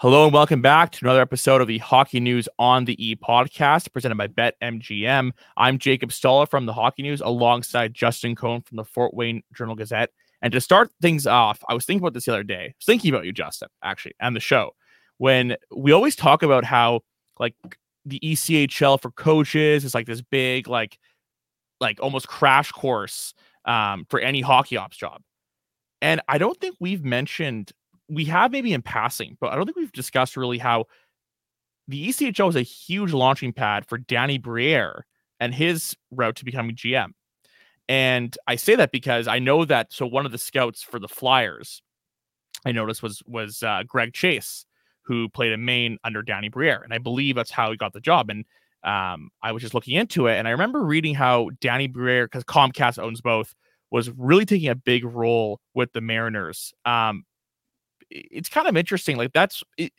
Hello and welcome back to another episode of the Hockey News on the E podcast presented by BetMGM. I'm Jacob Stoller from the Hockey News alongside Justin Cohn from the Fort Wayne Journal Gazette. And to start things off, I was thinking about this the other day. I was thinking about you, Justin, actually, and the show. When we always talk about how like the ECHL for coaches is like this big, like, like almost crash course um, for any hockey ops job. And I don't think we've mentioned we have maybe in passing, but I don't think we've discussed really how the ECHL is a huge launching pad for Danny Briere and his route to becoming GM. And I say that because I know that so one of the scouts for the Flyers I noticed was was uh, Greg Chase, who played in Maine under Danny Briere, and I believe that's how he got the job. And um, I was just looking into it, and I remember reading how Danny Briere, because Comcast owns both, was really taking a big role with the Mariners. Um, it's kind of interesting. Like that's it,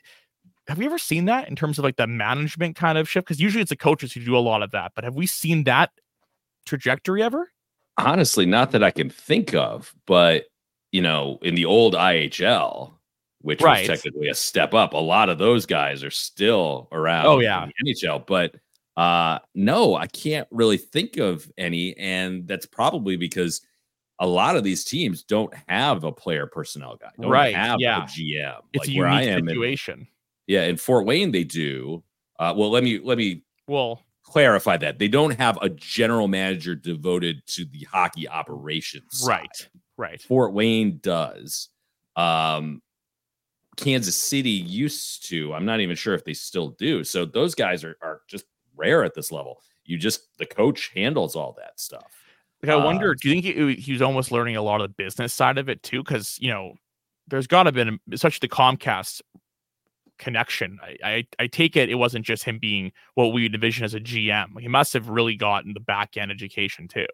have we ever seen that in terms of like the management kind of shift? Because usually it's the coaches who do a lot of that, but have we seen that trajectory ever? honestly not that I can think of, but you know, in the old IHL, which Right. was technically a step up, a lot of those guys are still around. Oh, yeah. NHL, but uh no, I can't really think of any, and that's probably because a lot of these teams don't have a player personnel guy, don't Right, Have yeah. a GM. It's like a where I am in- situation. yeah, in Fort Wayne they do. Uh, well, let me let me well, clarify that they don't have a general manager devoted to the hockey operations. side. right, right. Fort Wayne does. Um, Kansas City used to. I'm not even sure if they still do. So those guys are are just rare at this level. You just the coach handles all that stuff. Like, I wonder, Uh, do you think he, he was almost learning a lot of the business side of it too? Because you know, there's got to been such the Comcast connection. I, I I take it it wasn't just him being what we would envision as a GM. He must have really gotten the back end education too.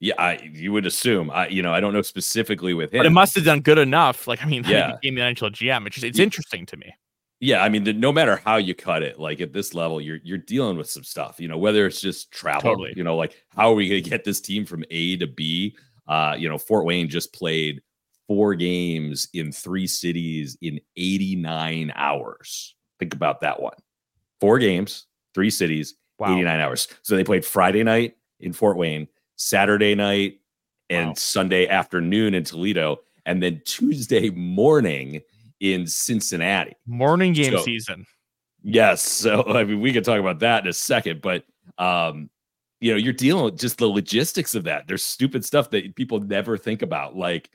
Yeah, I you would assume. I you know I don't know specifically with him. But it must have done good enough. Like I mean, Yeah. he became the NHL GM. It's just it's Ye- interesting to me. Yeah, I mean, the, no matter how you cut it, like at this level, you're you're dealing with some stuff. You know, whether it's just travel. Totally. You know, like how are we going to get this team from A to B? Uh, you know, Fort Wayne just played four games in three cities in 89 hours. Think about that one. Four games, three cities, Wow. 89 hours. So they played Friday night in Fort Wayne, Saturday night, and Wow. Sunday afternoon in Toledo, and then Tuesday morning in Cincinnati. Morning game So- season. Yes. So I mean, we could talk about that in a second, but um, you know, you're dealing with just the logistics of that. There's stupid stuff that people never think about, like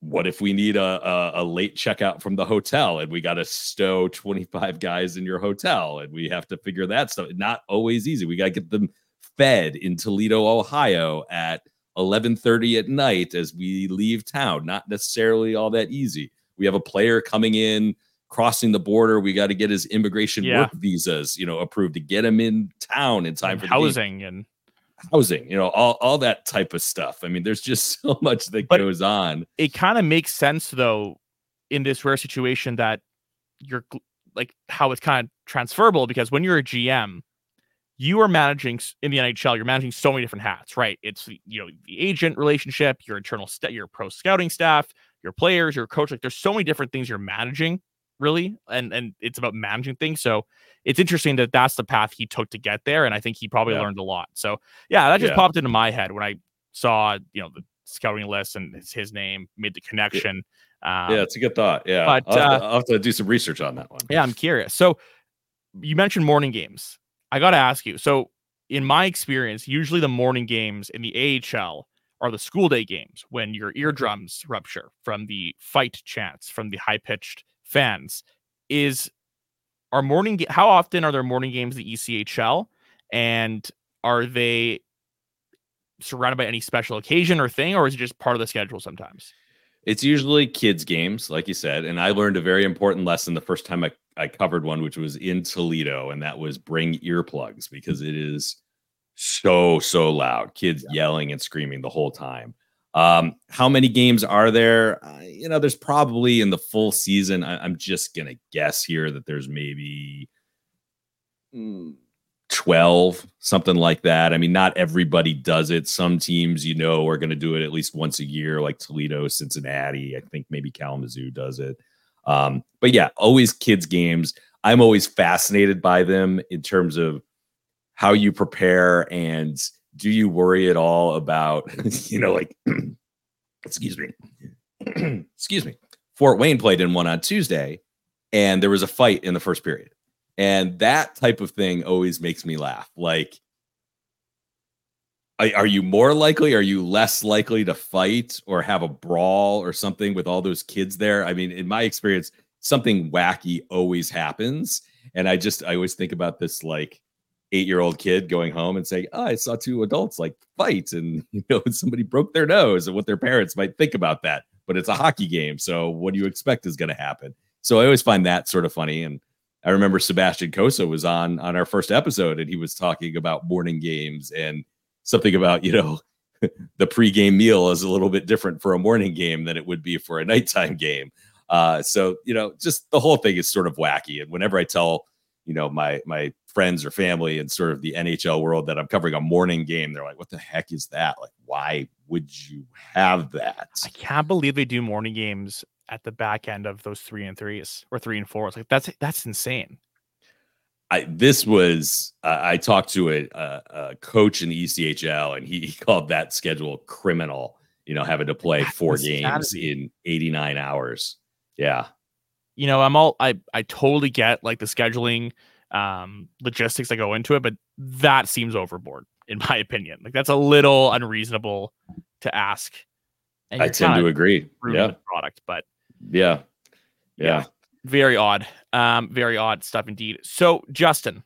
what if we need a, a, a late checkout from the hotel and we got to stow 25 guys in your hotel and we have to figure that stuff. Not always easy. We got to get them fed in Toledo, Ohio at 11:30 at night as we leave town. Not necessarily all that easy. We have a player coming in crossing the border. We got to get his immigration Yeah. work visas, you know, approved to get him in town in time and for the housing and housing, you know, all, all that type of stuff. I mean, there's just so much that But- goes on. it kind of makes sense though in this rare situation that you're like how it's kind of transferable because when you're a GM, you are managing in the NHL, you're managing so many different hats, right? It's you know the agent relationship, your internal sta- your pro scouting staff, your players, your coach. Like there's so many different things you're managing, really, and and it's about managing things. So it's interesting that that's the path he took to get there, and I think he probably Yeah. learned a lot. So yeah, that just Yeah. popped into my head when I saw you know the scouting list and it's his name made the connection. Um, yeah, it's a good thought. Yeah. but, I'll, have uh, to, I'll have to do some research on that one. yeah, I'm curious. So you mentioned morning games. I got to ask you. So in my experience, usually the morning games in the AHL are the school day games when your mm-hmm. eardrums rupture from the fight chants from the high pitched fans. Is our morning how often are there morning games the ECHL and are they surrounded by any special occasion or thing, or is it just part of the schedule sometimes? It's usually kids' games, like you said. And I learned a very important lesson the first time I, I covered one, which was in Toledo, and that was bring earplugs because it is so, so loud. Kids yeah. yelling and screaming the whole time. Um, how many games are there? Uh, you know, there's probably in the full season. I, am just gonna guess here that there's maybe mm, 12, something like that. I mean, not everybody does it. Some teams, you know, are going to do it at least once a year, like Toledo, Cincinnati. I think maybe Kalamazoo does it. Um, but yeah, always kids' games. I'm always fascinated by them in terms of how you prepare and do you worry at all about, you know, like, excuse me, excuse me. Fort Wayne played in one on Tuesday, and there was a fight in the first period and that type of thing always makes me laugh. Like, are you more likely? Are you less likely to fight or have a brawl or something with all those kids there? I mean, in my experience, something wacky always happens. And I just, I always think about this like eight year old kid going home and saying, oh, I saw two adults like fight and, you know, somebody broke their nose and what their parents might think about that. But it's a hockey game. So what do you expect is going to happen? So I always find that sort of funny. And I remember Sebastian Cossa was on on our first episode and he was talking about morning games and something about, you know, the pregame meal is a little bit different for a morning game than it would be for a nighttime game. Uh, so, you know, just the whole thing is sort of wacky. And whenever I tell, you know, my my friends or family in sort of the NHL world that I'm covering a morning game, they're like, what the heck is that? Like, why would you have that? I can't believe they do morning games at the back end of those three and threes or three and fours. Like that's that's insane. I this was uh, I talked to a, a, a, coach in the ECHL and he, he, called that schedule criminal. You know, having to play four games in 89 hours. Yeah. You know, I'm all I I totally get like the scheduling um logistics that go into it, but that seems overboard in my opinion. Like that's a little unreasonable to ask. I tend to agree. Yeah. Product, but yeah. Yeah. yeah. Very odd. Um, very odd stuff indeed. So, Justin,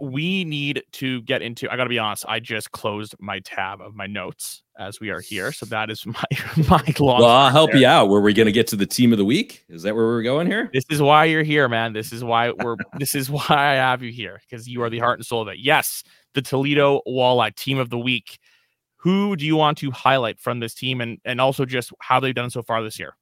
we need to get into. I got to be honest. I just closed my tab of my notes as we are here, so that is my my long. Well, I'll help there. you out. Were we going to get to the team of the week? Is that where we're going here? This is why you're here, man. This is why we're. this is why I have you here because you are the heart and soul of it. Yes, the Toledo Walleye team of the week. Who do you want to highlight from this team, and and also just how they've done so far this year?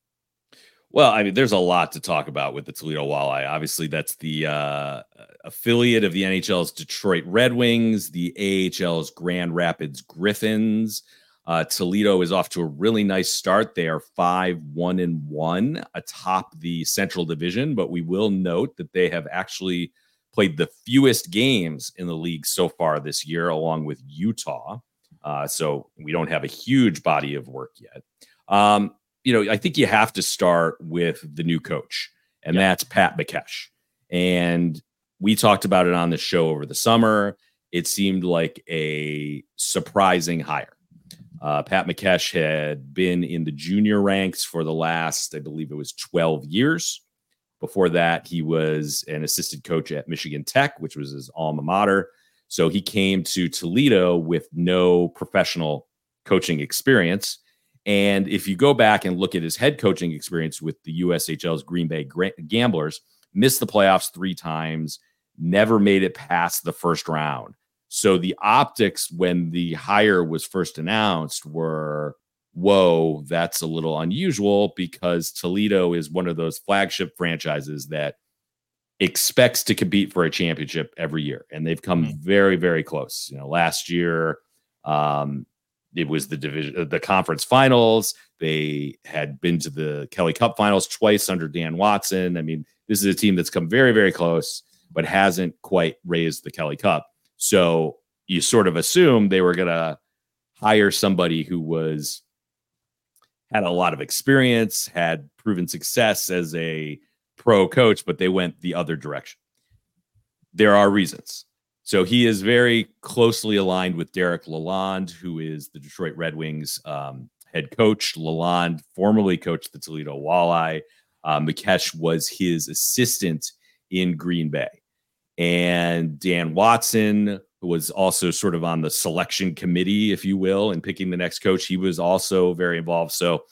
Well, I mean, there's a lot to talk about with the Toledo Walleye. Obviously, that's the uh, affiliate of the NHL's Detroit Red Wings, the AHL's Grand Rapids Griffins. Uh, Toledo is off to a really nice start. They are five one and one atop the Central Division, but we will note that they have actually played the fewest games in the league so far this year, along with Utah. Uh, so we don't have a huge body of work yet. Um, you know, I think you have to start with the new coach, and yeah. that's Pat Mikesch. And we talked about it on the show over the summer. It seemed like a surprising hire. Uh, Pat Mikesch had been in the junior ranks for the last, I believe it was 12 years. Before that, he was an assistant coach at Michigan Tech, which was his alma mater. So he came to Toledo with no professional coaching experience. And if you go back and look at his head coaching experience with the USHL's Green Bay Gamblers, missed the playoffs three times, never made it past the first round. So the optics when the hire was first announced were, whoa, that's a little unusual because Toledo is one of those flagship franchises that expects to compete for a championship every year. And they've come mm-hmm. very, very close. You know, last year, um, it was the division uh, the conference finals. They had been to the kelly cup finals twice under dan watson. I mean this is a team that's come very very close but hasn't quite raised the kelly cup. So you sort of assume they were going to hire somebody who was had a lot of experience had proven success as a pro coach but they went the other direction. There are reasons so he is very closely aligned with Derek Lalonde, who is the Detroit Red Wings um, head coach. Lalonde formerly coached the Toledo Walleye. Uh, Mikesch was his assistant in Green Bay. And Dan Watson who was also sort of on the selection committee, if you will, and picking the next coach. He was also very involved. So,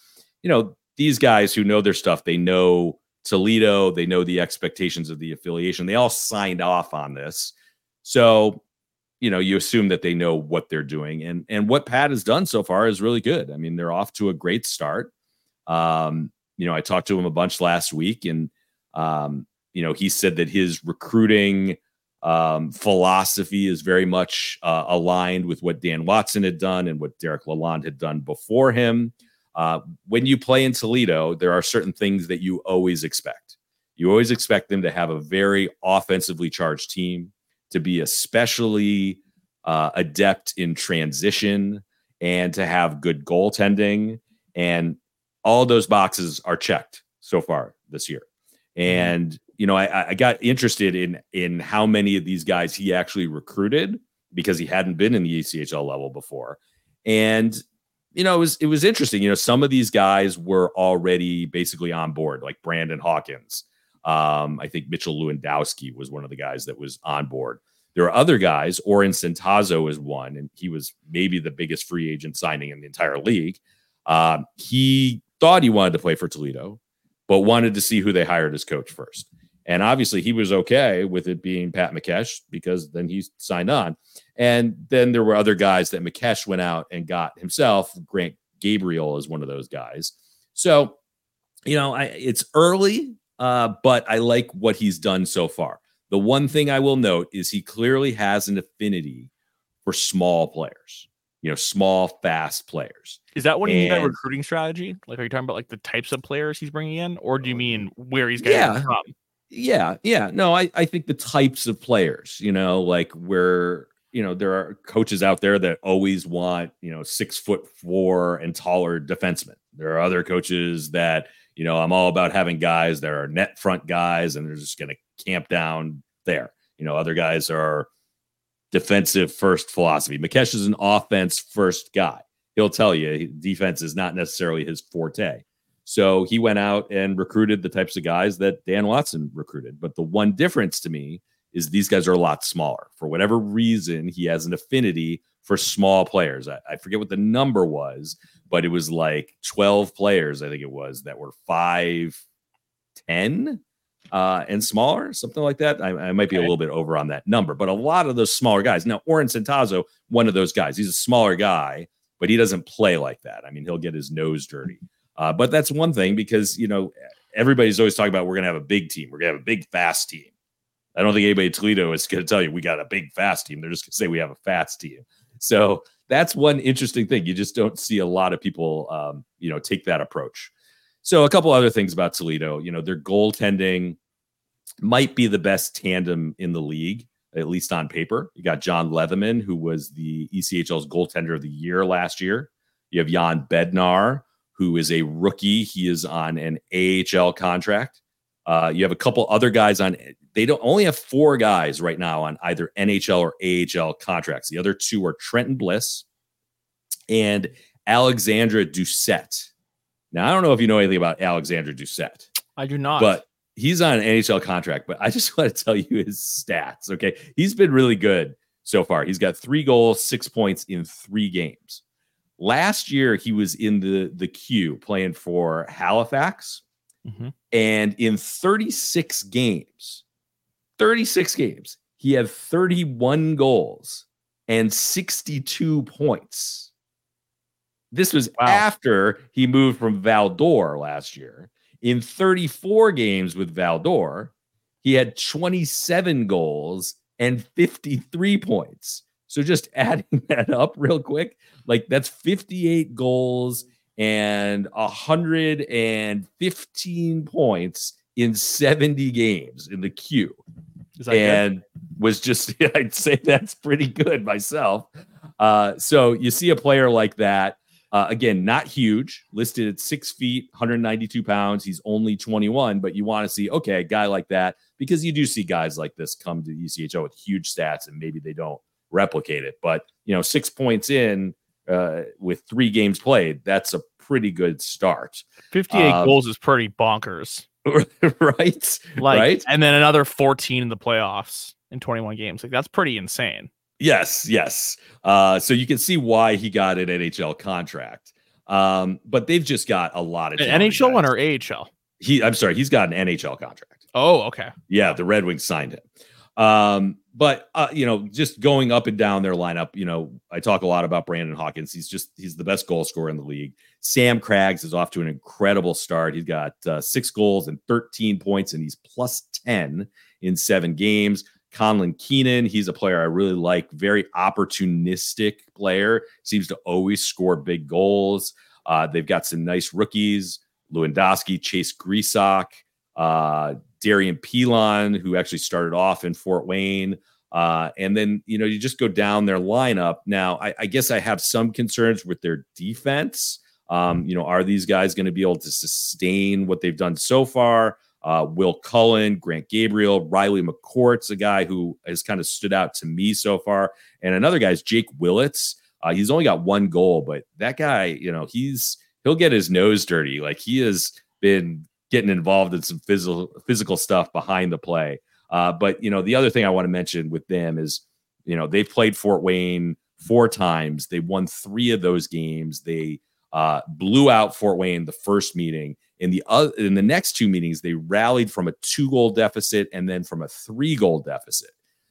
you know, these guys who know their stuff, they know Toledo, they know the expectations of the affiliation. They all signed off on this. So, you know, you assume that they know what they're doing. And and what Pat has done so far is really good. I mean, they're off to a great start. Um, you know, I talked to him a bunch last week and um, you know, he said that his recruiting um, philosophy is very much uh, aligned with what Dan Watson had done and what Derek Lalonde had done before him. Uh, when you play in Toledo, there are certain things that you always expect. You always expect them to have a very offensively charged team, to be especially uh, adept in transition, and to have good goaltending. And all those boxes are checked so far this year. And you know, I, I got interested in in how many of these guys he actually recruited because he hadn't been in the ECHL level before, and you know, it was it was interesting. You know, some of these guys were already basically on board, like Brandon Hawkins. Um, I think Mitchell Lewandowski was one of the guys that was on board. There are other guys. Orrin Centazzo is one, and he was maybe the biggest free agent signing in the entire league. Um, he thought he wanted to play for Toledo, but wanted to see who they hired as coach first. And obviously, he was okay with it being Pat Mikesch because then he signed on. And then there were other guys that Mikesch went out and got himself. Grant Gabriel is one of those guys. So, you know, I, it's early, uh, but I like what he's done so far. The one thing I will note is he clearly has an affinity for small players, you know, small, fast players. Is that what you mean by recruiting strategy? Like, are you talking about like the types of players he's bringing in, or do you mean where he's getting Yeah. them from? Yeah, yeah. No, I, I think the types of players, you know, like where, you know, there are coaches out there that always want, you know, six foot four and taller defensemen. There are other coaches that, you know, I'm all about having guys that are net front guys and they're just going to camp down there. You know, other guys are defensive first philosophy. Mikesch is an offense first guy. He'll tell you defense is not necessarily his forte. So he went out and recruited the types of guys that Dan Watson recruited. But the one difference to me is these guys are a lot smaller. For whatever reason, he has an affinity for small players. I, I forget what the number was, but it was like 12 players, I think it was, that were 5'10 uh, and smaller, something like that. I, I might be a little bit over on that number, but a lot of those smaller guys. Now, Orrin Centazzo, one of those guys, he's a smaller guy, but he doesn't play like that. I mean, he'll get his nose dirty. Uh, but that's one thing because you know everybody's always talking about we're going to have a big team, we're going to have a big fast team. I don't think anybody at Toledo is going to tell you we got a big fast team. They're just going to say we have a fast team. So that's one interesting thing. You just don't see a lot of people, um, you know, take that approach. So a couple other things about Toledo, you know, their goaltending might be the best tandem in the league, at least on paper. You got John Lethemon, who was the ECHL's goaltender of the year last year. You have Jan Bednar, who is a rookie. He is on an AHL contract. Uh, you have a couple other guys on. They don't only have four guys right now on either NHL or AHL contracts. The other two are Trenton Bliss and Alexandre Doucet. Now I don't know if you know anything about Alexandre Doucet I do not. but he's on an NHL contract. But I just want to tell you his stats. Okay, he's been really good so far. He's got three goals, six points in three games. Last year, he was in the the queue playing for Halifax, Mhm. and in 36 games, 36 games, he had 31 goals and 62 points. This was Wow. after he moved from Val-d'Or last year. In 34 games with Val-d'Or, he had 27 goals and 53 points. So just adding that up real quick, like that's 58 goals and 115 points in 70 games in the queue that good? and was just I'd say that's pretty good myself. Uh, so you see a player like that uh, again, not huge, listed at six feet, 192 pounds. He's only 21, but you want to see okay, a guy like that because you do see guys like this come to ECHL with huge stats and maybe they don't replicate it. But you know, six points in uh, with three games played, that's a pretty good start, 58 um, goals is pretty bonkers. right? Like, right? and then another 14 in the playoffs in 21 games. Like, that's pretty insane. Yes, yes. Uh, so you can see why he got an NHL contract. Um, but they've just got a lot of An NHL one guys. or AHL? he. I'm sorry, he's got an NHL contract. Oh, okay. Yeah, the Red Wings signed him. Um, but uh, you know, just going up and down their lineup, you know, I talk a lot about Brandon Hawkins. He's just he's the best goal scorer in the league. Sam Craggs is off to an incredible start. He's got uh, six goals and 13 points, and he's plus 10 in seven games. Conlan Keenan, he's a player I really like, very opportunistic player, seems to always score big goals. Uh, they've got some nice rookies, Lewandowski, Chase Grisock, uh, Darian Pilon, who actually started off in Fort Wayne. Uh, and then, you know, you just go down their lineup. Now, I, I guess I have some concerns with their defense. Um, you know, are these guys going to be able to sustain what they've done so far? Uh, Will Cullen, Grant Gabriel, Riley McCourt's a guy who has kind of stood out to me so far. And another guy is Jake Willits. Uh, he's only got one goal, but that guy, you know, he's he'll get his nose dirty. Like he has been getting involved in some physical physical stuff behind the play. Uh, but you know, the other thing I want to mention with them is, you know, they've played Fort Wayne four times. They won three of those games. They uh, blew out Fort Wayne the first meeting. In the other, in the next two meetings, they rallied from a two goal deficit and then from a three goal deficit.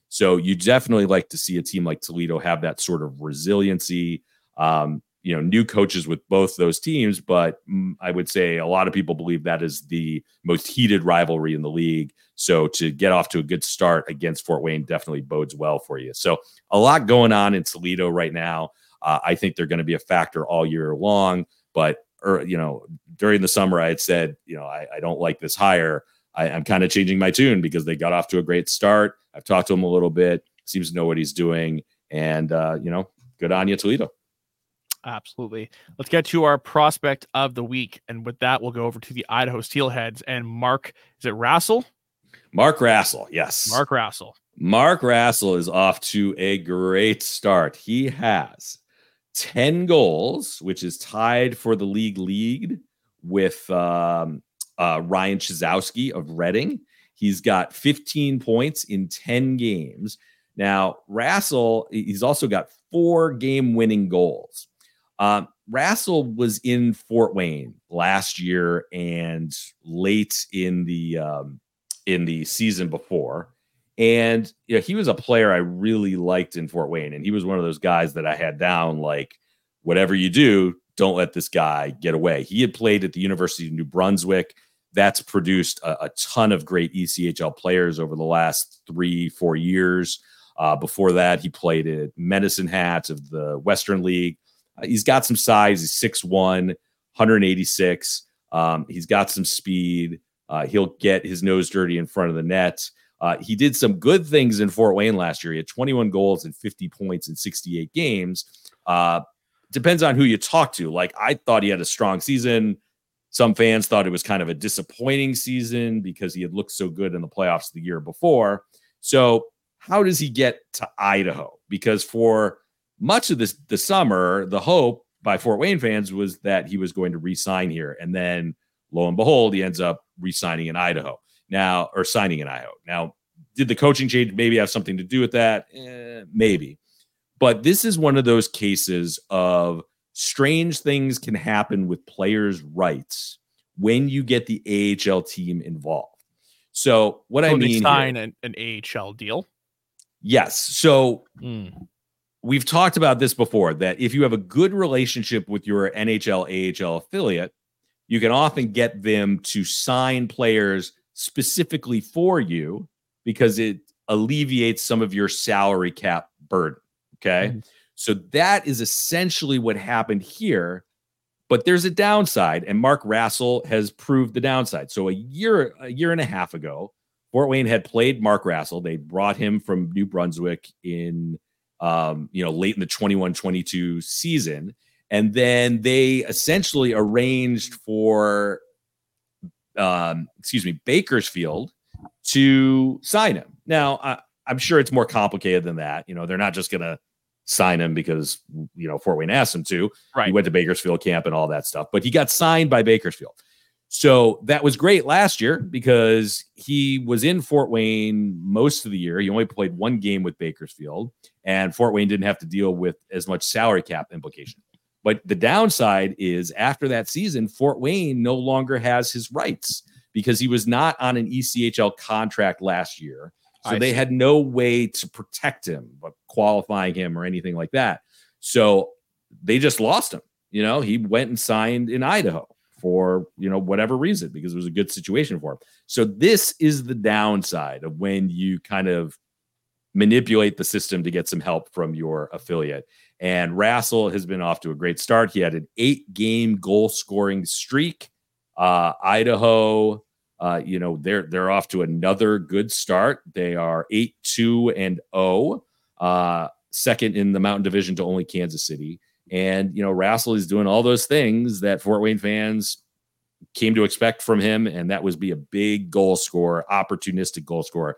So you definitely like to see a team like Toledo have that sort of resiliency. Um, you know, new coaches with both those teams, but mm, I would say a lot of people believe that is the most heated rivalry in the league. So to get off to a good start against Fort Wayne definitely bodes well for you. So a lot going on in Toledo right now. Uh, I think they're going to be a factor all year long. But or you know, during the summer, I had said, you know, I, I don't like this hire. I, I'm kind of changing my tune because they got off to a great start. I've talked to him a little bit. Seems to know what he's doing, and uh, you know, good on you, Toledo. Absolutely. Let's get to our prospect of the week. And with that, we'll go over to the Idaho Steelheads and Mark, is it Rassell? Mark Rassell, yes. Mark Rassell. Mark Rassell is off to a great start. He has 10 goals, which is tied for the league lead with um, uh, Ryan Chyzowski of Reading. He's got 15 points in 10 games. Now, Rassell, he's also got four game winning goals. Um, Rassell was in Fort Wayne last year and late in the um, in the season before. And you know, he was a player I really liked in Fort Wayne. And he was one of those guys that I had down like, whatever you do, don't let this guy get away. He had played at the University of New Brunswick. That's produced a, a ton of great ECHL players over the last three, four years. Uh, before that, he played at Medicine Hat of the Western League. He's got some size. He's 6'1, 186. Um, he's got some speed. Uh, he'll get his nose dirty in front of the net. Uh, he did some good things in Fort Wayne last year. He had 21 goals and 50 points in 68 games. Uh, depends on who you talk to. Like, I thought he had a strong season. Some fans thought it was kind of a disappointing season because he had looked so good in the playoffs the year before. So, how does he get to Idaho? Because for much of this the summer, the hope by Fort Wayne fans was that he was going to re-sign here, and then lo and behold, he ends up re-signing in Idaho now, or signing in Idaho. Now, did the coaching change maybe have something to do with that? Eh, maybe, but this is one of those cases of strange things can happen with players' rights when you get the AHL team involved. So, what I mean, here- sign an, an AHL deal. yes. So Hmm. We've talked about this before that if you have a good relationship with your NHL AHL affiliate, you can often get them to sign players specifically for you because it alleviates some of your salary cap burden. Okay. Mhm. So that is essentially what happened here. But there's a downside, and Mark Rassell has proved the downside. So a year, a year and a half ago, Fort Wayne had played Mark Rassell. They brought him from New Brunswick in um, you know, late in the 21-22 season. And then they essentially arranged for um, excuse me, Bakersfield to sign him. Now, I, I'm sure it's more complicated than that. You know, they're not just gonna sign him because you know Fort Wayne asked him to. Right. He went to Bakersfield camp and all that stuff, but he got signed by Bakersfield. So that was great last year because he was in Fort Wayne most of the year. He only played one game with Bakersfield. And Fort Wayne didn't have to deal with as much salary cap implication. But the downside is after that season, Fort Wayne no longer has his rights because he was not on an ECHL contract last year. So I they see. had no way to protect him, but qualifying him or anything like that. So they just lost him. You know, he went and signed in Idaho for, you know, whatever reason, because it was a good situation for him. So this is the downside of when you kind of manipulate the system to get some help from your affiliate. And Rassell has been off to a great start. He had an eight game goal scoring streak. Uh, Idaho, uh, you know, they're they're off to another good start. They are eight, two, and oh, uh, second in the Mountain Division to only Kansas City. And you know, Rassell is doing all those things that Fort Wayne fans came to expect from him, and that was be a big goal scorer, opportunistic goal scorer.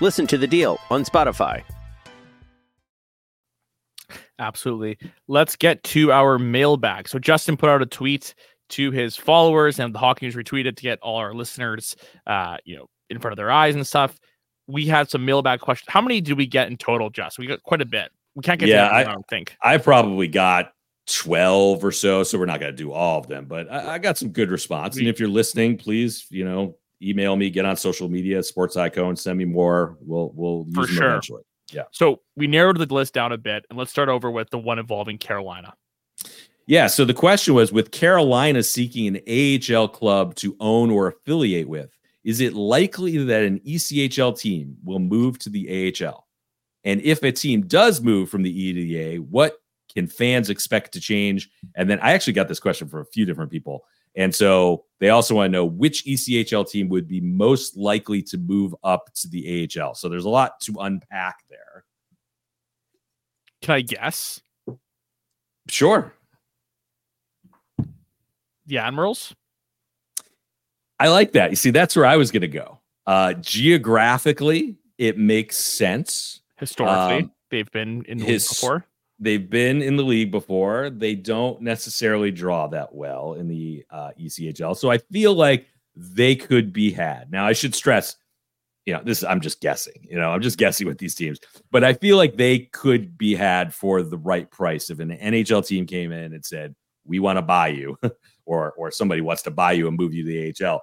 Listen to the deal on Spotify. Absolutely. Let's get to our mailbag. So Justin put out a tweet to his followers, and the Hockey News retweeted to get all our listeners, uh, you know, in front of their eyes and stuff. We had some mailbag questions. How many did we get in total, Just? We got quite a bit. We can't get Yeah, to I- I don't think. I probably got 12 or so, so we're not going to do all of them, but I, I got some good response. And if you're listening, please, you know, email me, get on social media, Sports Icon, send me more. We'll we'll use For them sure. eventually. Yeah. So we narrowed the list down a bit, and let's start over with the one involving Carolina. Yeah. So the question was with Carolina seeking an AHL club to own or affiliate with, is it likely that an ECHL team will move to the AHL? And if a team does move from the E to the A, what can fans expect to change? And then I actually got this question from a few different people. And so they also want to know which ECHL team would be most likely to move up to the AHL. So there's a lot to unpack there. Can I guess? Sure. The Admirals? I like that. You see, that's where I was going to go. Uh, geographically, it makes sense. Historically, Um, they've been in the his- before. They've been in the league before. They don't necessarily draw that well in the uh, ECHL. So I feel like they could be had. Now, I should stress, you know, this I'm just guessing. You know, I'm just guessing with these teams, but I feel like they could be had for the right price. If an NHL team came in and said, "We want to buy you," or or somebody wants to buy you and move you to the AHL,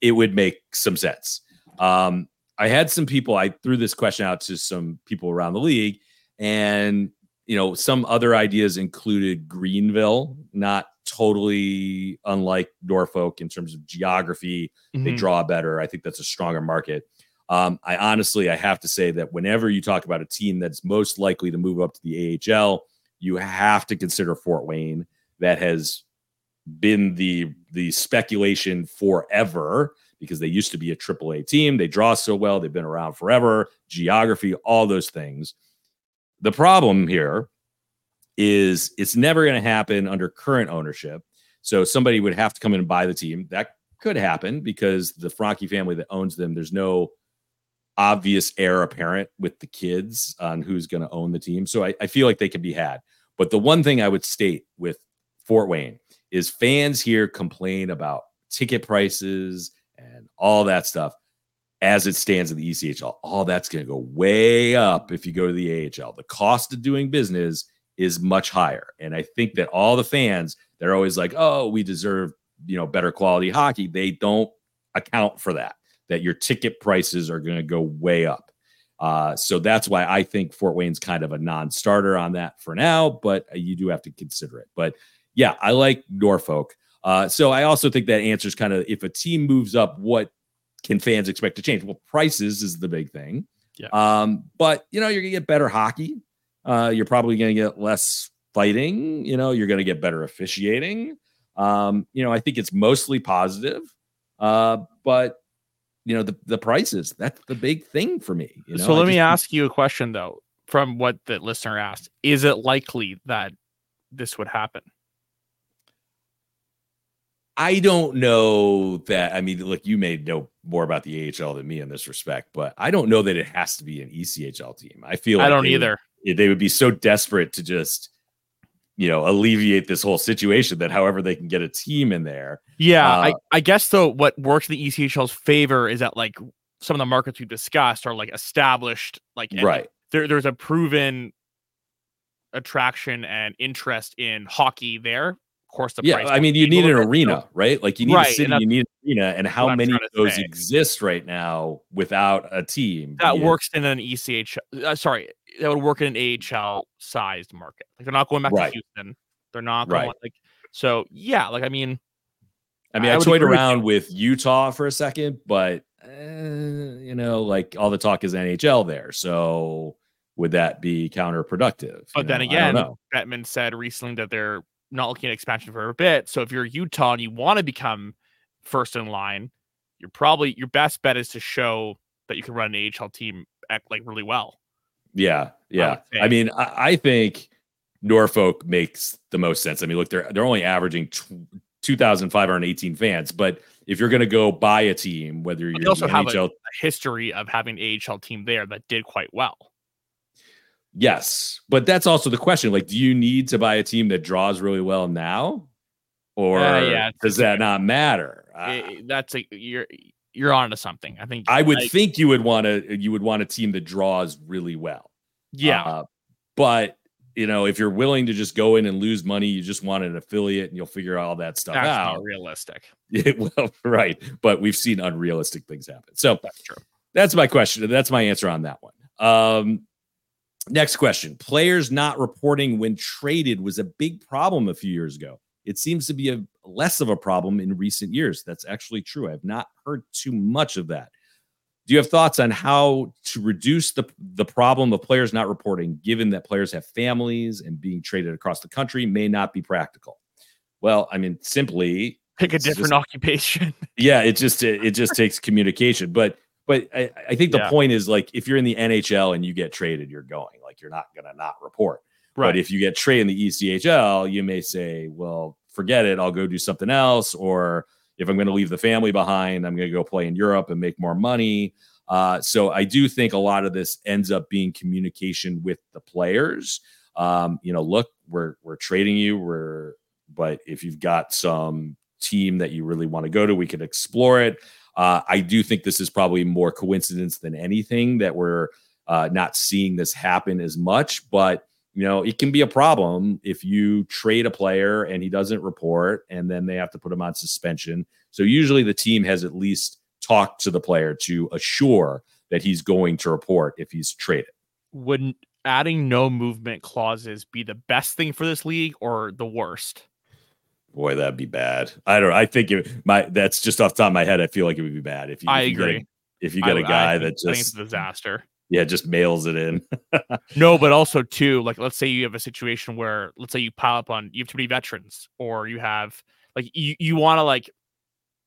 it would make some sense. Um, I had some people. I threw this question out to some people around the league, and you know, some other ideas included Greenville, not totally unlike Norfolk in terms of geography. They Mhm. draw better. I think that's a stronger market. Um, I honestly, I have to say that whenever you talk about a team that's most likely to move up to the AHL, you have to consider Fort Wayne. That has been the the speculation forever because they used to be a AAA team. They draw so well. They've been around forever. Geography, all those things. The problem here is it's never going to happen under current ownership. So somebody would have to come in and buy the team. That could happen because the Franke family that owns them, there's no obvious heir apparent with the kids on who's going to own the team. So I, I feel like they can be had. But the one thing I would state with Fort Wayne is fans here complain about ticket prices and all that stuff as it stands in the ECHL. All that's going to go way up if you go to the AHL. The cost of doing business is much higher. And I think that all the fans, they're always like, oh, we deserve, you know, better quality hockey. They don't account for that, that your ticket prices are going to go way up. Uh, so that's why I think Fort Wayne's kind of a non-starter on that for now, but you do have to consider it. But yeah, I like Norfolk. Uh, so I also think that answers kind of if a team moves up, what can fans expect to change? Well, prices is the big thing. Yeah. Um, but you know, you're gonna get better hockey. Uh, you're probably gonna get less fighting. You know, you're gonna get better officiating. Um, you know, I think it's mostly positive. Uh, but you know, the the prices, that's the big thing for me. You know, so let me ask you a question though. from what the listener asked, is it likely that this would happen? I don't know that. I mean, look, you may know more about the AHL than me in this respect, but I don't know that it has to be an ECHL team. I feel I like don't they would- either. they would be so desperate to just, you know, alleviate this whole situation that however they can get a team in there. Yeah, Uh, I, I guess though what works in the ECHL's favor is that like some of the markets we've discussed are like established, like Right. there, there's a proven attraction and interest in hockey there. Course, the yeah, price I mean, you need an arena, right? Like you need Right, a city, you need an arena, and how many of those say. exist right now without a team? that it- works in an ECH. Uh, sorry, that would work in an AHL sized market. Like they're not going back Right. to Houston. They're not Right. like so. Yeah, like I mean, I mean, I I, toyed agree with around with Utah for a second, but uh, you know, like all the talk is NHL there. So would that be counterproductive? But then know, again. Bettman said recently that they're not looking at expansion for a bit. So if you're Utah and you want to become first in line, you're probably your best bet is to show that you can run an AHL team act like really well. Yeah, yeah. would I, mean, I, I think Norfolk makes the most sense. I mean, look, they're they're only averaging tw- two thousand five hundred eighteen fans, but if you're going to go buy a team, whether you're also the have a- A history of having an AHL team there that did quite well. Yes, but that's also the question. Like, do you need to buy a team that draws really well now, or Uh, yeah, does that not matter? I- I, that's a you're you're onto something. I think I would like, think you would want to you would want a team that draws really well. yeah. Uh, but you know, if you're willing to just go in and lose money, you just want an affiliate and you'll figure out all that stuff that's out. not realistic. Yeah, well, right. But we've seen unrealistic things happen. So That's true. that's my question. That's my answer on that one. Um, next question. Players not reporting when traded was a big problem a few years ago. It seems to be a less of a problem in recent years. That's actually true. I've not heard too much of that. Do you have thoughts on how to reduce the the problem of players not reporting, given that players have families and being traded across the country may not be practical? Well, I mean, simply Pick a different just- occupation. yeah it just it, it just takes communication but but I, I think the Yeah. point is like if you're in the nhl and you get traded you're going like you're not gonna not report but if you get traded in the echl you may say well forget it i'll go do something else or if i'm going to leave the family behind i'm going to go play in europe and make more money uh, so i do think a lot of this ends up being communication with the players um, you know look we're we're trading you we're but if you've got some team that you really want to go to, we could explore it. Uh, I do think this is probably more coincidence than anything that we're uh, not seeing this happen as much, but you know, it can be a problem if you trade a player and he doesn't report and then they have to put him on suspension. So usually the team has at least talked to the player to assure that he's going to report if he's traded. Would adding no movement clauses be the best thing for this league or the worst? Boy, that'd be bad. I don't. I think it, my that's just off the top of my head. I feel like it would be bad if you. I if you get a- agree. if you I get a I guy that I it's just a disaster. yeah just mails it in. No, but also too, like let's say you have a situation where let's say you pile up on you have too many veterans, or you have like you you want to like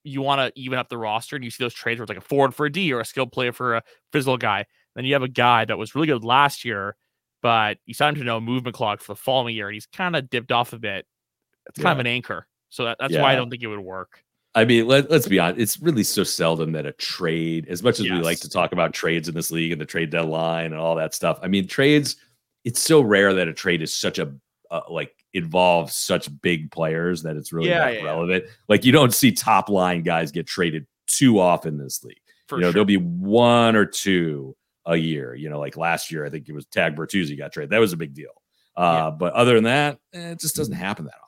you want to even up the roster, and you see those trades where it's like a forward for a D or a skilled player for a physical guy. Then you have a guy that was really good last year, but you signed him to no movement clock for the following year, and he's kind of dipped off a bit. It's kind of an anchor, so that, that's why I don't think it would work. I mean, let, let's be honest. It's really so seldom that a trade, as much as we like to talk about trades in this league and the trade deadline and all that stuff. I mean, trades. It's so rare that a trade is such a uh, like involves such big players that it's really Yeah, not yeah, yeah. relevant. Like you don't see top line guys get traded too often in this league. For you know, sure. there'll be one or two a year. You know, like last year, I think it was Tag Bertuzzi got traded. That was a big deal. Uh, But other than that, eh, it just doesn't happen that often.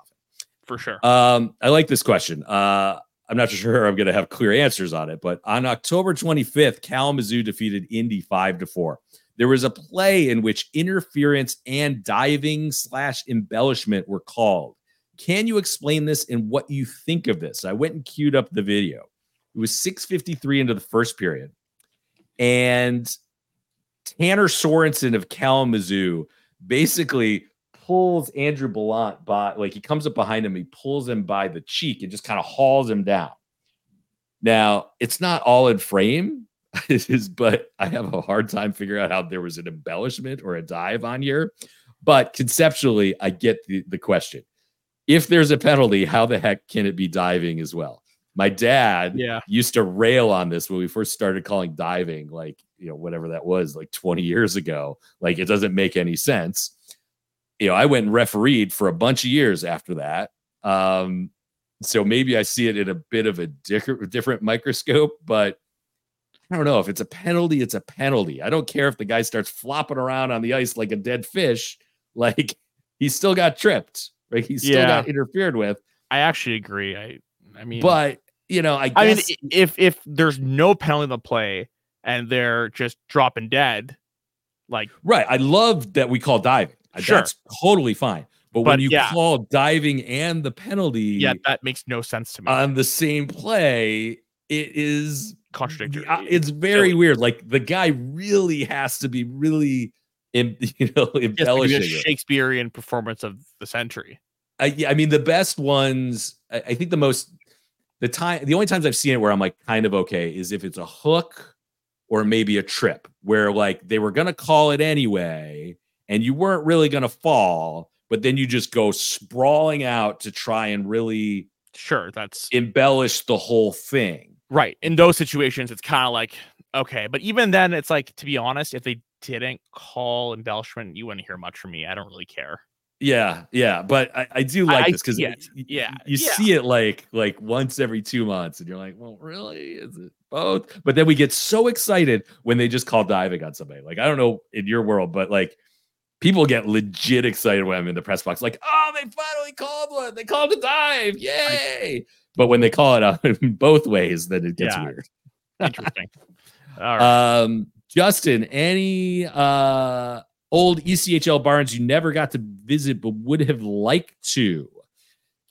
For sure. Um, I like this question. Uh, I'm not sure I'm going to have clear answers on it, but on October 25th, Kalamazoo defeated Indy five to four. There was a play in which interference and diving slash embellishment were called. Can you explain this and what you think of this? I went and queued up the video. It was 6:53 into the first period, and Tanner Sorensen of Kalamazoo basically pulls Andrew Ballant by like he comes up behind him, he pulls him by the cheek and just kind of hauls him down. Now, it's not all in frame, but I have a hard time figuring out how there was an embellishment or a dive on here. But conceptually, I get the, the question. If there's a penalty, how the heck can it be diving as well? My dad Yeah. used to rail on this when we first started calling diving, like, you know, whatever that was, like 20 years ago. Like, it doesn't make any sense. You know, I went and refereed for a bunch of years after that. Um, so maybe I see it in a bit of a different, different microscope, but I don't know if it's a penalty, it's a penalty. I don't care if the guy starts flopping around on the ice like a dead fish. Like he still got tripped, right? He still Yeah. got interfered with. I actually agree. I I mean But you know, I guess I mean if if there's no penalty in the play and they're just dropping dead, like right. I love that we call diving. Uh, Sure. That's totally fine. But, But when you yeah. call diving and the penalty yeah, that makes no sense to me. on the same play, it is Contradictory. uh, it's very weird. Like the guy really has to be really, you know, embellishing. it. Shakespearean performance of the century. I, yeah, I mean, the best ones. I, I think the most, the time, the only times I've seen it where I'm like kind of okay is if it's a hook or maybe a trip where like they were gonna call it anyway, and you weren't really gonna fall, but then you just go sprawling out to try and really Sure, that's embellish the whole thing. right. In those situations, it's kind of like okay, but even then, it's like to be honest, if they didn't call embellishment, you wouldn't hear much from me. I don't really care. Yeah, yeah, but I, I do like I this because it. Yeah, you yeah. see it like like once every two months, and you're like, well, really, is it both? But then we get so excited when they just call diving on somebody. Like I don't know in your world, but like people get legit excited when I'm in the press box, like, oh, they finally called one, they called a dive, yay! But when they call it out in both ways, then it gets Yeah. weird. Interesting. All right. Um, Justin, any uh old ECHL barns you never got to visit but would have liked to?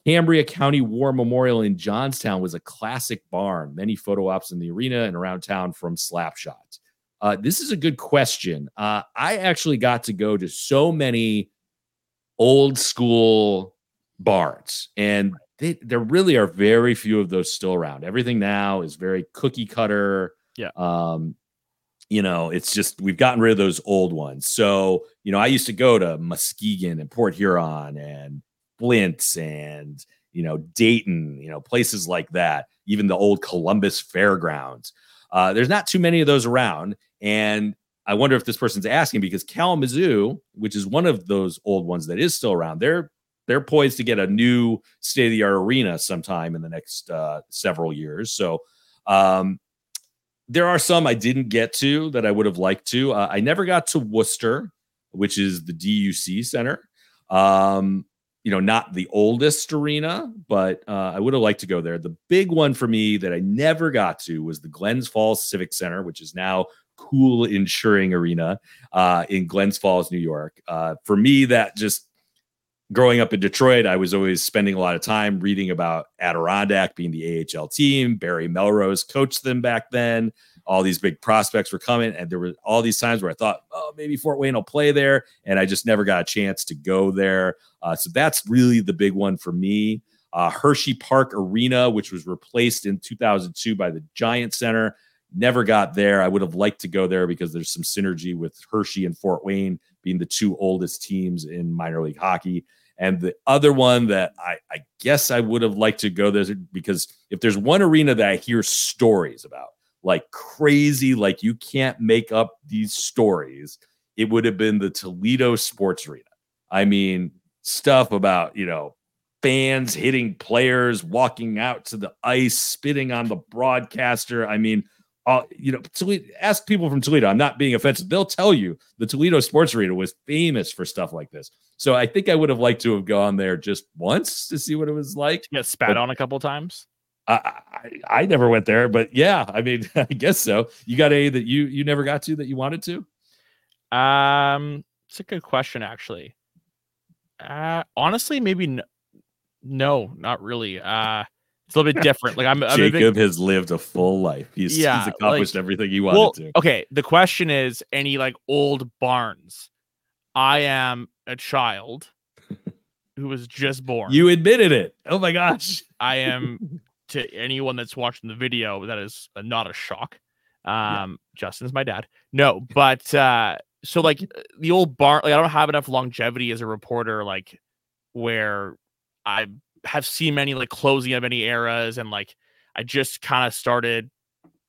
Cambria County War Memorial in Johnstown was a classic barn. Many photo ops in the arena and around town from Slapshot. Uh, this is a good question. Uh, I actually got to go to so many old school barns, and they, there really are very few of those still around. Everything now is very cookie cutter. Yeah. Um, you know, it's just we've gotten rid of those old ones. So, you know, I used to go to Muskegon and Port Huron and Flint and you know Dayton, you know places like that. Even the old Columbus Fairgrounds. Uh, there's not too many of those around, and I wonder if this person's asking because Kalamazoo, which is one of those old ones that is still around, they're they're poised to get a new state of the art arena sometime in the next uh, several years. So. Um, there are some I didn't get to that I would have liked to. Uh, I never got to Worcester, which is the DCU Center. Um, you know, not the oldest arena, but uh, I would have liked to go there. The big one for me that I never got to was the Glens Falls Civic Center, which is now Cool Insuring Arena uh, in Glens Falls, New York. Uh, for me, that just growing up in Detroit, I was always spending a lot of time reading about Adirondack being the AHL team. Barry Melrose coached them back then. All these big prospects were coming, and there were all these times where I thought, oh, maybe Fort Wayne will play there, and I just never got a chance to go there. Uh, so that's really the big one for me. Uh, Hershey Park Arena, which was replaced in 2002 by the Giant Center, never got there. I would have liked to go there because there's some synergy with Hershey and Fort Wayne being the two oldest teams in minor league hockey. And the other one that I, I guess I would have liked to go there because if there's one arena that I hear stories about, like crazy, like you can't make up these stories, it would have been the Toledo Sports Arena. I mean, stuff about, you know, fans hitting players, walking out to the ice, spitting on the broadcaster. I mean, uh, you know, Toledo, ask people from Toledo. I'm not being offensive. They'll tell you the Toledo Sports Arena was famous for stuff like this. So I think I would have liked to have gone there just once to see what it was like. Get spat but- on a couple times. I, I I never went there, but yeah, I mean, I guess so. You got a that you you never got to that you wanted to? Um, it's a good question, actually. Uh, honestly, maybe no, not really. Uh, it's a little bit different. Like I'm, I'm a big- Jacob has lived a full life. He's, Yeah, he's accomplished like- everything he wanted well, to. okay. The question is, any like old barns? I am a child who was just born. You admitted it. Oh my gosh. I am to anyone that's watching the video. That is not a shock. Um, Justin's my dad. No, but uh, so like uh, the old barn like I don't have enough longevity as a reporter, like where I have seen many like closing of many eras, and like I just kind of started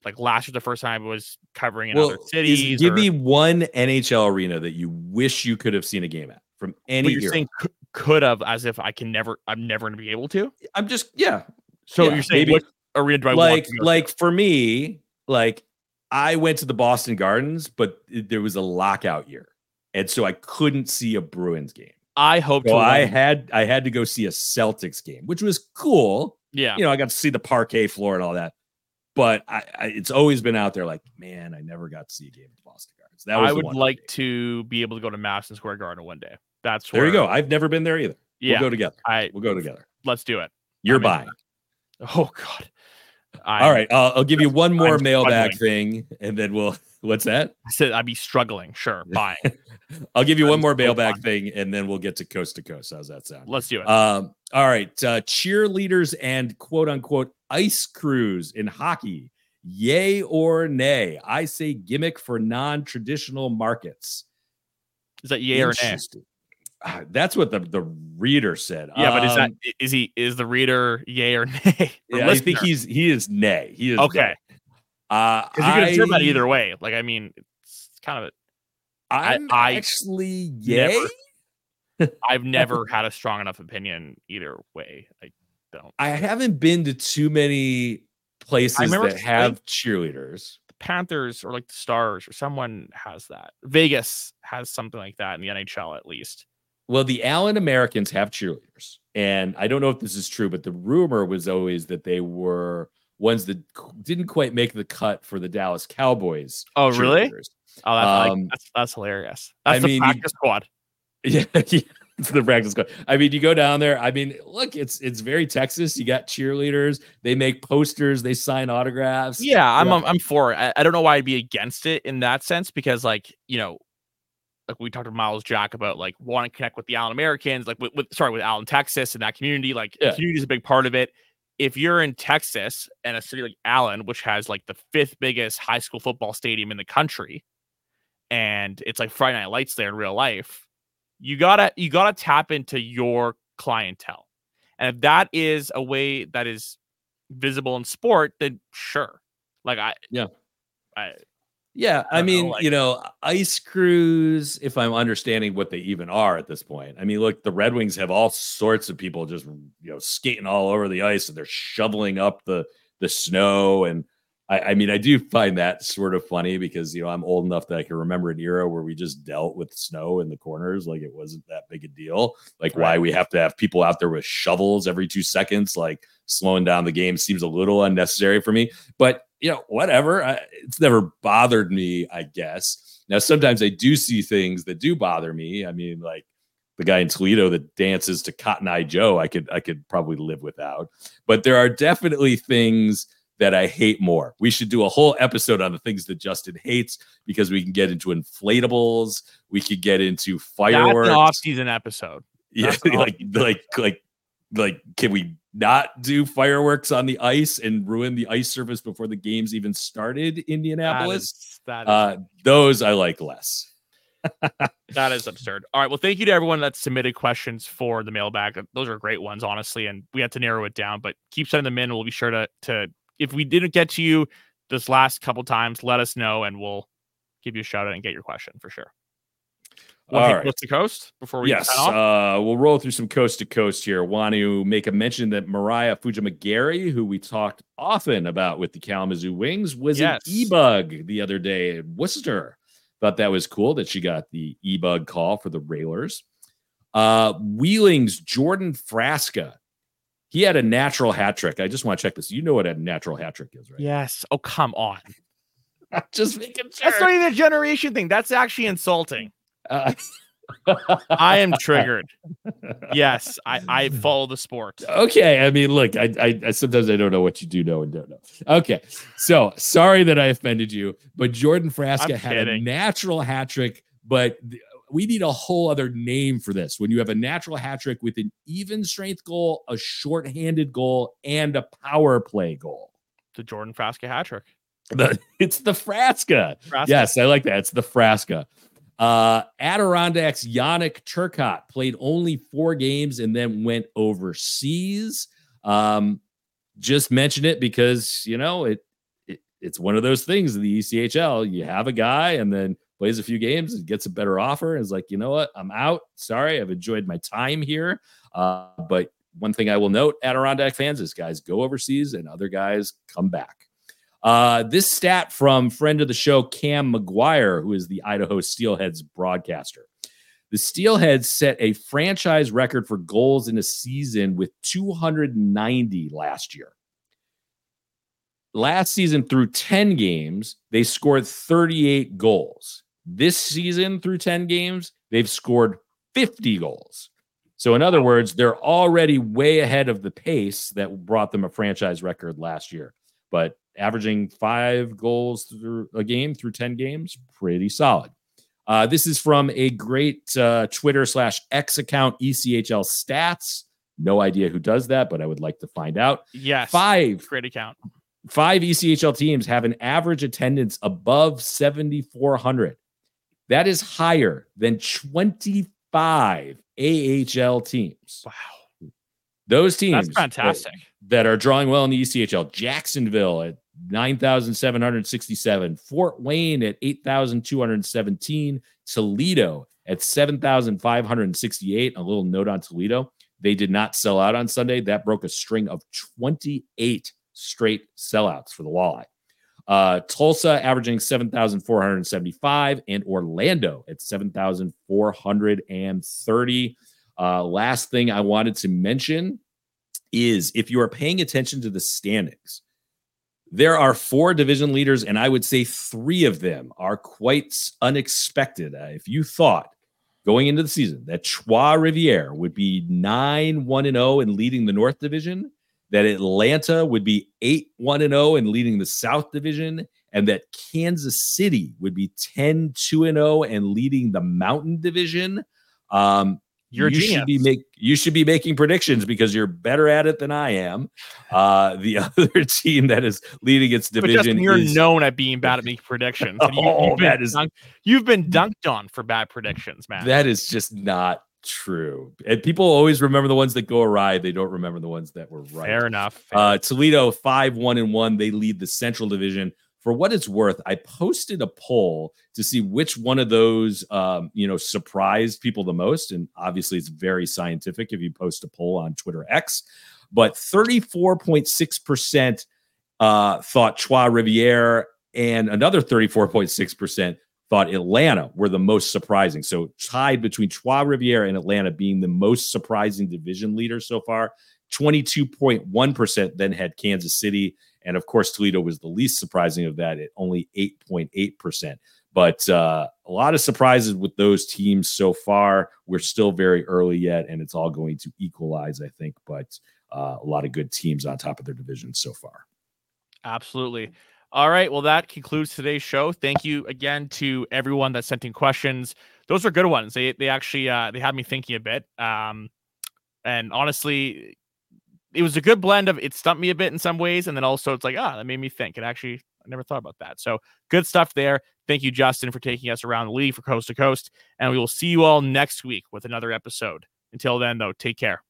like last year the first time I was covering in other is- cities. give or- me one NHL arena that you wish you could have seen a game at from any you're era. saying cou- could have as if I can never, I'm never going to be able to. I'm just yeah, So Yeah, you're saying maybe- what arena do I want like to like for me, like I went to the Boston Gardens, but there was a lockout year, and so I couldn't see a Bruins game. I hope to. So I had I had to go see a Celtics game, which was cool. yeah. You know, I got to see the parquet floor and all that. But I, I it's always been out there like, man, I never got to see a game at the Boston Gardens. That was I would like to be able to go to Madison Square Garden one day. That's There you go. I've never been there either. Yeah, We'll go together. I We'll go together. let's do it. You're I'm in buying. Oh God. I, All right. Uh, I'll give you one more I'm mailbag thing, and then we'll. What's that? I said I'd be struggling. Sure, buying. I'll give you one more mailbag thing, and then we'll get to coast to coast. How's that sound? Let's do it. Um, all right. Uh, cheerleaders and quote unquote ice crews in hockey. Yay or nay? I say gimmick for non traditional markets. is that yay or nay? Ah, That's what the, the reader said. Yeah, but is that Um, is he is the reader yay or nay? Or yeah, I think he's he is nay. He is Okay. nay. Uh, you can observe that either way. Like I mean, it's kind of. I- I'm I actually yay. never- I've never had a strong enough opinion either way. I don't. I haven't been to too many places that have cheerleaders. the Panthers or like the Stars or someone has that. Vegas has something like that in the NHL at least. Well, the Allen Americans have cheerleaders. And I don't know if this is true, but the rumor was always that they were ones that didn't quite make the cut for the Dallas Cowboys. Oh, really? Cheerleaders. Oh, that's, I like- Um, that's that's hilarious. I That's the mean, you- practice squad. Yeah, yeah, it's the practice squad. I mean, you go down there. I mean, look, it's it's very Texas. You got cheerleaders. They make posters. They sign autographs. Yeah, I'm Yeah. I'm, I'm for it. I, I don't know why I'd be against it in that sense because like you know, like we talked to Miles Jack about like wanting to connect with the Allen Americans, like with, with sorry with Allen, Texas, and that community. Like Yeah. community is a big part of it. If you're in Texas and a city like Allen, which has like the fifth biggest high school football stadium in the country, and it's like Friday Night Lights there in real life, you gotta you gotta tap into your clientele, and if that is a way that is visible in sport, then sure. Like I Yeah. I Yeah, I I, don't know, mean, like- you know, ice crews, if I'm understanding what they even are at this point. I mean, look, the Red Wings have all sorts of people just, you know, skating all over the ice and they're shoveling up the the snow and I, I mean, I do find that sort of funny because you know I'm old enough that I can remember an era where we just dealt with snow in the corners like it wasn't that big a deal. Like why we have to have people out there with shovels every two seconds, like slowing down the game seems a little unnecessary for me. But you know, whatever. I, it's never bothered me, I guess. Now, sometimes I do see things that do bother me. I mean, like the guy in Toledo that dances to Cotton Eye Joe, I could I could probably live without. But there are definitely things that I hate more. We should do a whole episode on the things that Justin hates because we can get into inflatables, we could get into fireworks. that's an off-season episode. Yeah, That's an like like like like can we not do fireworks on the ice and ruin the ice surface before the games even started? Indianapolis. is, that is Uh, those I like less. that is absurd. All right. Well, thank you to everyone that submitted questions for the mailbag. Those are great ones, honestly, and we had to narrow it down. But keep sending them in. We'll be sure to to if we didn't get to you this last couple times, let us know and we'll give you a shout out and get your question for sure. All Wanna coast to coast before we Yes, uh, we'll roll through some coast to coast here. Want to make a mention that Mariah Fujimagari, who we talked often about with the Kalamazoo Wings, was Yes. an e-bug the other day at Worcester. Thought that was cool that she got the e-bug call for the Railers. Uh, Wheeling's Jordan Frasca. He had a natural hat trick. I just want to check this. You know what a natural hat trick is, right? Yes. Oh, come on. just making sure. That's not even a generation thing. That's actually insulting. Uh, I am triggered. Yes, I, I follow the sport. Okay, I mean, look, I, I, I sometimes I don't know what you do know and don't know. Okay, so sorry that I offended you, but Jordan Frasca had a natural hat trick, but we need a whole other name for this. When you have a natural hat trick with an even strength goal, a short-handed goal, and a power play goal. The Jordan Frasca hat trick. The, it's the Frasca. Frasca. Yes, I like that. It's the Frasca. Uh, Adirondacks Yannick Turcotte played only four games and then went overseas. Um, just mention it because you know it, it. It's one of those things in the ECHL. You have a guy and then plays a few games and gets a better offer and is like, you know what, I'm out. Sorry, I've enjoyed my time here. Uh, but one thing I will note, Adirondack fans, is guys go overseas and other guys come back. Uh, this stat from friend of the show, Cam McGuire, who is the Idaho Steelheads broadcaster. The Steelheads set a franchise record for goals in a season with 290 last year. Last season, through 10 games, they scored 38 goals. This season, through 10 games, they've scored 50 goals. So, in other words, they're already way ahead of the pace that brought them a franchise record last year. But averaging five goals through a game through 10 games, pretty solid. Uh, this is from a great uh, Twitter slash X account, ECHL Stats. No idea who does that, but I would like to find out. Yes. Five Great account. five ECHL teams have an average attendance above 7,400. That is higher than 25 AHL teams. Wow. Those teams That's fantastic. that are drawing well in the ECHL. Jacksonville at 9,767, Fort Wayne at 8,217, Toledo at 7,568. A little note on Toledo. They did not sell out on Sunday. That broke a string of 28 straight sellouts for the walleye. Uh, Tulsa averaging 7,475 and Orlando at 7,430. Uh, last thing I wanted to mention is if you are paying attention to the standings, there are four division leaders, and I would say three of them are quite unexpected. Uh, if you thought going into the season that Trois Riviere would be 9 1 0 and leading the North Division, that Atlanta would be 8 1 0 and leading the South Division, and that Kansas City would be 10 2 0 and leading the Mountain Division. Um, you should be make you should be making predictions because you're better at it than I am. Uh, the other team that is leading its But division Justin, you're is known at being bad at making predictions. and you, Oh, have been that is- dunked, you've been dunked on for bad predictions, man. that is just not True. And people always remember the ones that go awry. They don't remember the ones that were right. Fair enough. Fair. Uh, Toledo, 5 1 and 1. They lead the Central Division. For what it's worth, I posted a poll to see which one of those, um, you know, surprised people the most. And obviously, it's very scientific if you post a poll on Twitter X. But 34.6% uh, thought Trois Riviere, and another 34.6% thought Atlanta were the most surprising. So tied between Trois Riviere and Atlanta being the most surprising division leader so far. 22.1% then had Kansas City. And of course, Toledo was the least surprising of that at only 8.8%. But uh, a lot of surprises with those teams so far. We're still very early yet, and it's all going to equalize, I think. But uh, a lot of good teams on top of their division so far. Absolutely. All right. Well, that concludes today's show. Thank you again to everyone that sent in questions. Those are good ones. They they actually uh, they had me thinking a bit. Um, and honestly, it was a good blend of it stumped me a bit in some ways, and then also it's like ah, that made me think. It actually, I never thought about that. So good stuff there. Thank you, Justin, for taking us around the league for coast to coast. And we will see you all next week with another episode. Until then, though, take care.